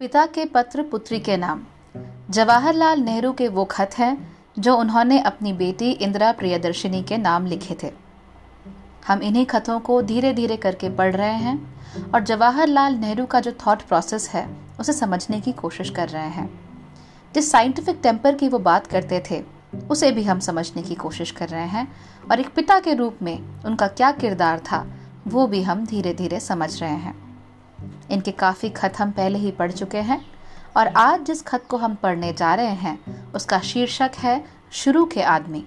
पिता के पत्र पुत्री के नाम। जवाहरलाल नेहरू के वो खत हैं, जो उन्होंने अपनी बेटी इंदिरा प्रियदर्शिनी के नाम लिखे थे। हम इन्हीं खतों को धीरे धीरे करके पढ़ रहे हैं और जवाहरलाल नेहरू का जो थॉट प्रोसेस है, उसे समझने की कोशिश कर रहे हैं। जिस साइंटिफिक टेम्पर की वो बात करते थे, उसे भी हम समझने की कोशिश कर रहे हैं और एक पिता के रूप में उनका क्या किरदार था, वो भी हम धीरे धीरे समझ रहे हैं। इनके काफ़ी खत हम पहले ही पढ़ चुके हैं। और आज जिस खत को हम पढ़ने जा रहे हैं, उसका शीर्षक है, शुरू के आदमी।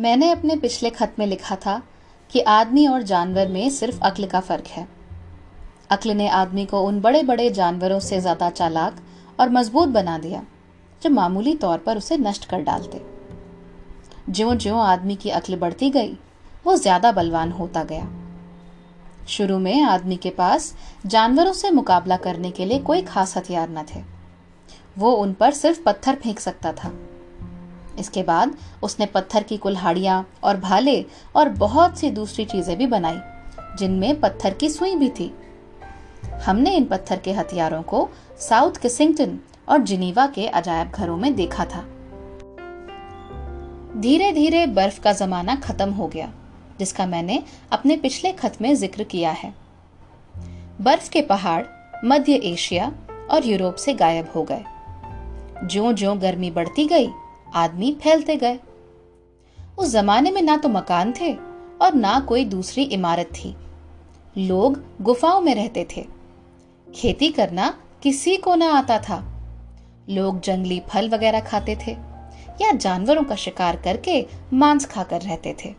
मैंने अपने पिछले खत में लिखा था कि आदमी और जानवर में सिर्फ़ अक्ल का फ़र्क है। अक्ल ने आदमी को उन बड़े बड़े जानवरों से ज़्यादा चालाक और मज़बूत बना दिया। जो मामूली तौर पर उसे नष्ट कर डालते। ज्यो ज्यो आदमी की अक्ल बढ़ती गई, वो ज़्यादा बलवान होता गया। शुरू में आदमी के पास जानवरों से मुकाबला करने के लिए कोई खास हथियार न थे। वो उन पर सिर्फ़ पत्थर फेंक सकता था। इसके बाद उसने पत्थर की कुल्हाड़ियाँ और भाले और बहुत सी दूसरी चीज़ें भी बनाई, जिनमें पत्थर की सुई भी थी। हमने इन पत्थर के हथियारों को साउथ किसिंगटन और जिनीवा के अजायब घरों में देखा था। धीरे धीरे बर्फ़ का जमाना खत्म हो गया, जिसका मैंने अपने पिछले खत में ज़िक्र किया है। बर्फ़ के पहाड़ मध्य एशिया और यूरोप से गायब हो गए। ज्यो ज्यो गर्मी बढ़ती गई, आदमी फैलते गए। उस जमाने में ना तो मकान थे और ना कोई दूसरी इमारत थी। लोग गुफाओं में रहते थे। खेती करना किसी को ना आता था। लोग जंगली फल वगैरह खाते थे या जानवरों का शिकार करके मांस खाकर रहते थे।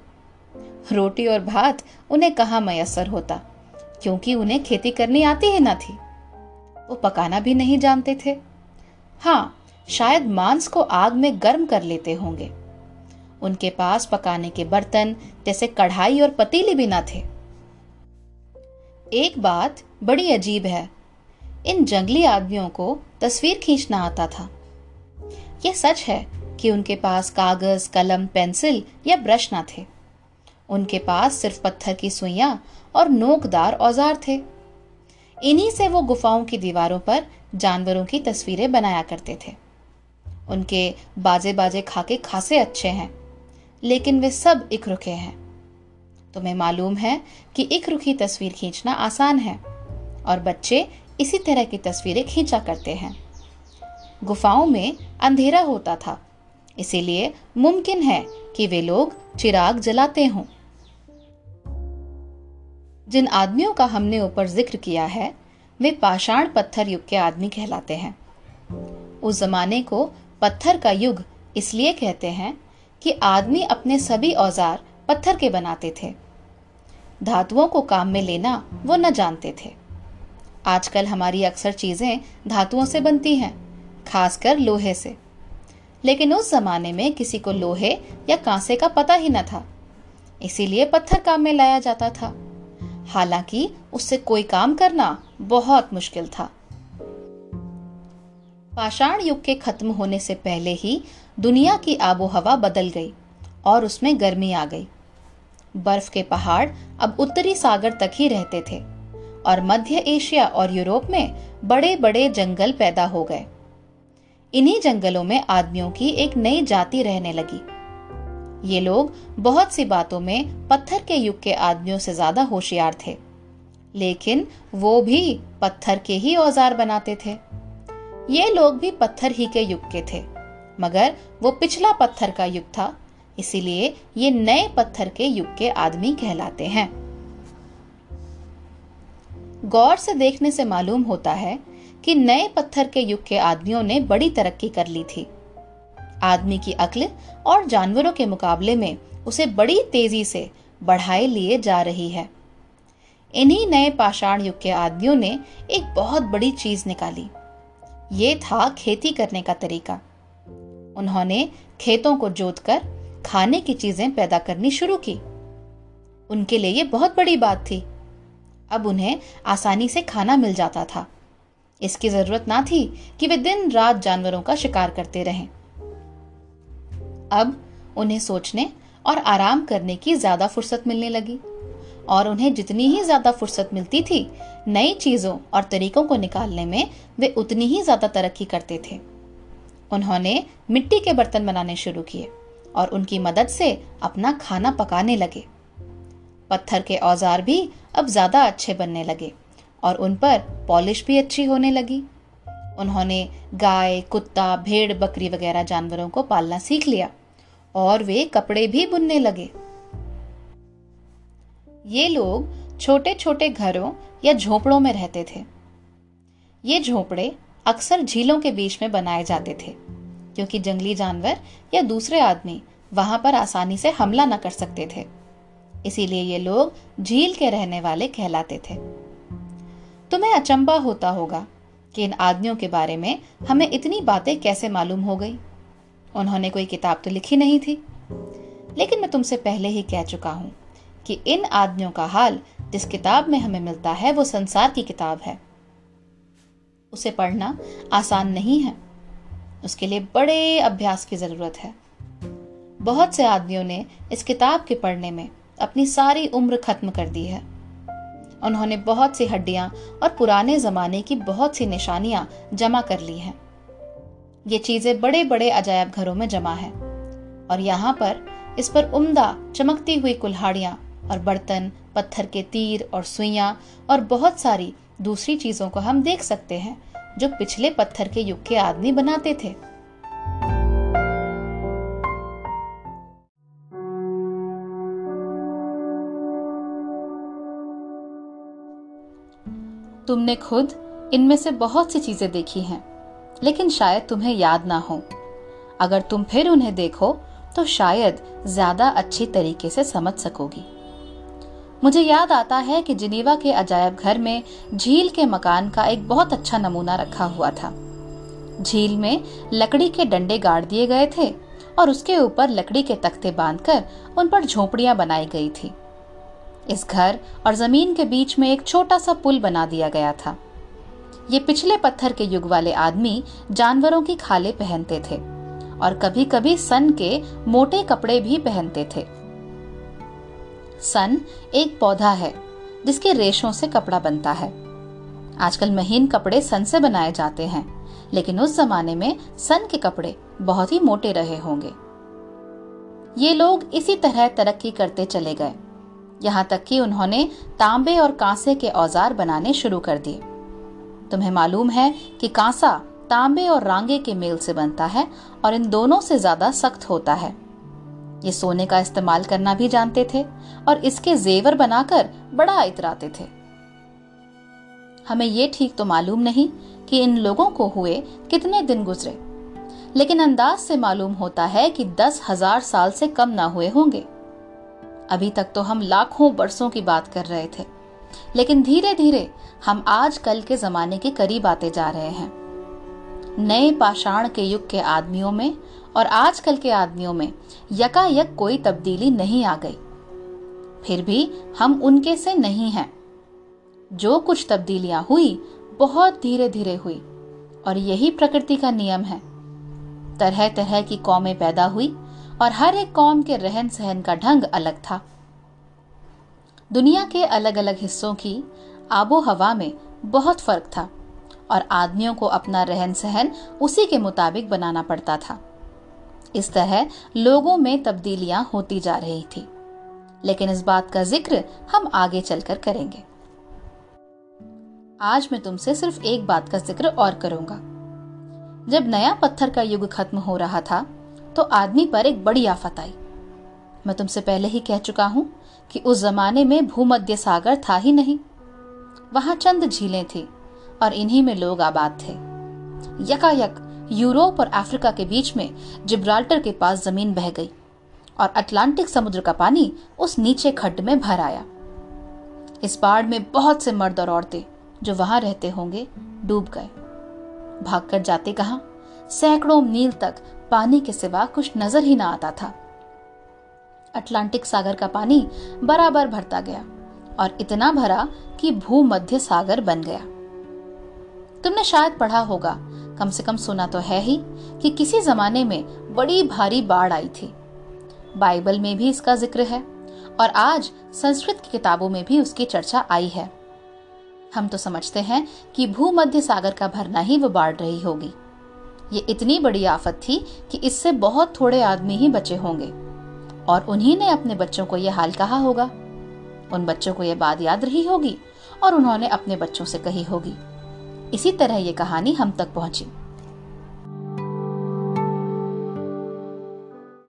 रोटी और भात उन्हें कहा मयसर होता, क्योंकि उन्हें खेती करनी आती ही ना थी। वो पकाना भी नहीं जानते थे। हाँ शायद मांस को आग में गर्म कर लेते होंगे। उनके पास पकाने के बर्तन जैसे कढ़ाई और पतीली भी ना थे। एक बात बड़ी अजीब है इन जंगली आदमियों को तस्वीर खींचना आता था। यह सच है कि उनके पास कागज़, कलम, पेंसिल या ब्रश ना थे। उनके पास सिर्फ़ पत्थर की सुइयाँ और नोकदार औज़ार थे। इन्हीं से वो गुफाओं की दीवारों पर जानवरों की तस्वीरें बनाया करते थे। उनके बाजे बाजे खाके खासे अच्छे हैं, लेकिन वे सब इक रुखे हैं। तुम्हें मालूम है कि इक रुखी तस्वीर खींचना आसान है और बच्चे इसी तरह की तस्वीरें खींचा करते हैं। गुफाओं में अंधेरा होता था, इसीलिए मुमकिन है कि वे लोग चिराग जलाते हों। जिन आदमियों का हमने ऊपर ज़िक्र किया है, वे पाषाण पत्थर युग के आदमी कहलाते हैं। उस जमाने को पत्थर का युग इसलिए कहते हैं कि आदमी अपने सभी औज़ार पत्थर के बनाते थे। धातुओं को काम में लेना वो न जानते थे। आजकल हमारी अक्सर चीज़ें धातुओं से बनती हैं, खासकर लोहे से। लेकिन उस जमाने में किसी को लोहे या कांसे का पता ही न था, इसीलिए पत्थर काम में लाया जाता था। हालाँकि उससे कोई काम करना बहुत मुश्किल था। पाषाण युग के खत्म होने से पहले ही दुनिया की आबो हवा बदल गई और उसमें गर्मी आ गई। बर्फ़ के पहाड़ अब उत्तरी सागर तक ही रहते थे। और मध्य एशिया और यूरोप में बड़े बड़े जंगल पैदा हो गए। इन्हीं जंगलों में आदमियों की एक नई जाति रहने लगी। ये लोग बहुत सी बातों में पत्थर के युग के आदमियों से ज़्यादा होशियार थे। लेकिन वो भी पत्थर के ही औज़ार बनाते थे। ये लोग भी पत्थर ही के युग के थे, मगर वो पिछला पत्थर का युग था, इसीलिए ये नए पत्थर के युग के आदमी कहलाते हैं। गौर से देखने से मालूम होता है कि नए पत्थर के युग के आदमियों ने बड़ी तरक्की कर ली थी। आदमी की अक्ल और जानवरों के मुकाबले में उसे बड़ी तेज़ी से बढ़ाए लिए जा रही है। इन्हीं नए पाषाण युग के आदमियों ने एक बहुत बड़ी चीज़ निकाली। ये था खेती करने का तरीका। उन्होंने खेतों को जोतकर खाने की चीज़ें पैदा करनी शुरू की। उनके लिए ये बहुत बड़ी बात थी अब उन्हें आसानी से खाना मिल जाता था। इसकी ज़रूरत ना थी कि वे दिन रात जानवरों का शिकार करते रहें। अब उन्हें सोचने और आराम करने की ज़्यादा फुर्सत मिलने लगी और उन्हें जितनी ही ज़्यादा फुर्सत मिलती थी, नई चीज़ों और तरीकों को निकालने में वे उतनी ही ज़्यादा तरक्की करते थे। उन्होंने मिट्टी के बर्तन बनाने शुरू किए और उनकी मदद से अपना खाना पकाने लगे। पत्थर के औज़ार भी अब ज़्यादा अच्छे बनने लगे और उन पर पॉलिश भी अच्छी होने लगी। उन्होंने गाय, कुत्ता, भेड़, बकरी वगैरह जानवरों को पालना सीख लिया और वे कपड़े भी बुनने लगे। ये लोग छोटे छोटे घरों या झोपड़ों में रहते थे। ये झोपड़े अक्सर झीलों के बीच में बनाए जाते थे, क्योंकि जंगली जानवर या दूसरे आदमी वहाँ पर आसानी से हमला न कर सकते थे। इसीलिए ये लोग झील के रहने वाले कहलाते थे। तुम्हें अचंबा होता होगा कि इन आदमियों के बारे में हमें इतनी बातें कैसे मालूम हो गई? उन्होंने कोई किताब तो लिखी नहीं थी। लेकिन मैं तुमसे पहले ही कह चुका हूँ कि इन आदमियों का हाल जिस किताब में हमें मिलता है, वो संसार की किताब है। उसे पढ़ना आसान नहीं है। उसके लिए बड़े अभ्यास की ज़रूरत है। बहुत से आदमियों ने इस किताब के पढ़ने में अपनी सारी उम्र खत्म कर दी है। उन्होंने बहुत सी हड्डियाँ और पुराने जमाने की बहुत सी निशानियाँ जमा कर ली हैं। ये चीज़ें बड़े बड़े अजायब घरों में जमा है और यहाँ पर इस पर उम्दा चमकती हुई कुल्हाड़ियाँ और बर्तन, पत्थर के तीर और सुइयाँ और बहुत सारी दूसरी चीज़ों को हम देख सकते हैं जो पिछले पत्थर के युग के आदमी बनाते थे। तुमने खुद इनमें से बहुत सी चीज़ें देखी हैं, लेकिन शायद तुम्हें याद ना हो। अगर तुम फिर उन्हें देखो तो शायद ज़्यादा अच्छी तरीके से समझ सकोगी। मुझे याद आता है कि जिनीवा के अजायब घर में झील के मकान का एक बहुत अच्छा नमूना रखा हुआ था। झील में लकड़ी के डंडे गाड़ दिए गए थे, और उसके ऊपर लकड़ी के तख्ते बांधकर उन पर झोपड़ियाँ बनाई गई थी। इस घर और ज़मीन के बीच में एक छोटा सा पुल बना दिया गया था। ये पिछले पत्थर के युग वाले आदमी जानवरों की खाले पहनते थे और कभी कभी सन के मोटे कपड़े भी पहनते थे। सन एक पौधा है, जिसके रेशों से कपड़ा बनता है। आजकल महीन कपड़े सन से बनाए जाते हैं, लेकिन उस जमाने में सन के कपड़े बहुत ही मोटे रहे होंगे। ये लोग इसी तरह तरक्की करते चले गए। यहाँ तक कि उन्होंने तांबे और कांसे के औज़ार बनाने शुरू कर दिए। तुम्हें मालूम है कि कांसा तांबे और रांगे के मेल से बनता है और इन दोनों से ज़्यादा सख्त होता है। ये सोने का इस्तेमाल करना भी जानते थे और इसके जेवर बनाकर बड़ा इतराते थे। हमें ये ठीक तो मालूम नहीं कि इन लोगों को हुए कितने दिन गुजरे, लेकिन अंदाज से मालूम होता है कि दस हज़ार साल से कम ना हुए होंगे। अभी तक तो हम लाखों बरसों की बात कर रहे थे। लेकिन धीरे धीरे हम आज कल के जमाने के करीब आते जा रहे हैं। नए पाषाण के युग के आदमियों में और आजकल के आदमियों में यकायक कोई तब्दीली नहीं आ गई। फिर भी हम उनके से नहीं हैं। जो कुछ तब्दीलियाँ हुई, बहुत धीरे धीरे हुई और यही प्रकृति का नियम है। तरह तरह की कौमें पैदा हुई और हर एक कौम के रहन सहन का ढंग अलग था। दुनिया के अलग अलग हिस्सों की आबो हवा में बहुत फ़र्क था और आदमियों को अपना रहन सहन उसी के मुताबिक बनाना पड़ता था। इस तरह लोगों में तब्दीलियाँ होती जा रही थी। लेकिन इस बात का ज़िक्र हम आगे चलकर करेंगे। आज मैं तुमसे सिर्फ़ एक बात का ज़िक्र और करूँगा। जब नया पत्थर का युग खत्म हो रहा था तो आदमी पर एक बड़ी आफत आई। मैं तुमसे पहले ही कह चुका हूँ कि उस जमाने में भूमध्य सागर था ही नहीं। वहाँ चंद झीलें थी और इन्हीं में लोग आबाद थे। यकायक यूरोप और अफ्रीका के बीच में जिब्राल्टर के पास ज़मीन बह गई और अटलांटिक समुद्र का पानी उस नीचे खड्ड में भर आया। इस बाढ़ में बहुत से मर्द और औरतें जो वहाँ रहते होंगे डूब गए। भागकर जाते कहा? सैकड़ों मील तक पानी के सिवा कुछ नज़र ही ना आता था। अटलांटिक सागर का पानी बराबर भरता गया और इतना भरा कि भूमध्य सागर बन गया। तुमने शायद पढ़ा होगा, कम से कम सुना तो है ही कि किसी जमाने में बड़ी भारी बाढ़ आई थी। बाइबल में भी इसका ज़िक्र है और आज संस्कृत की किताबों में भी उसकी चर्चा आई है। हम तो समझते हैं कि भूमध्य सागर का भरना ही वो बाढ़ रही होगी। ये इतनी बड़ी आफत थी कि इससे बहुत थोड़े आदमी ही बचे होंगे। और उन्हीं ने अपने बच्चों को यह हाल कहा होगा। उन बच्चों को यह बात याद रही होगी और उन्होंने अपने बच्चों से कही होगी। इसी तरह ये कहानी हम तक पहुँची।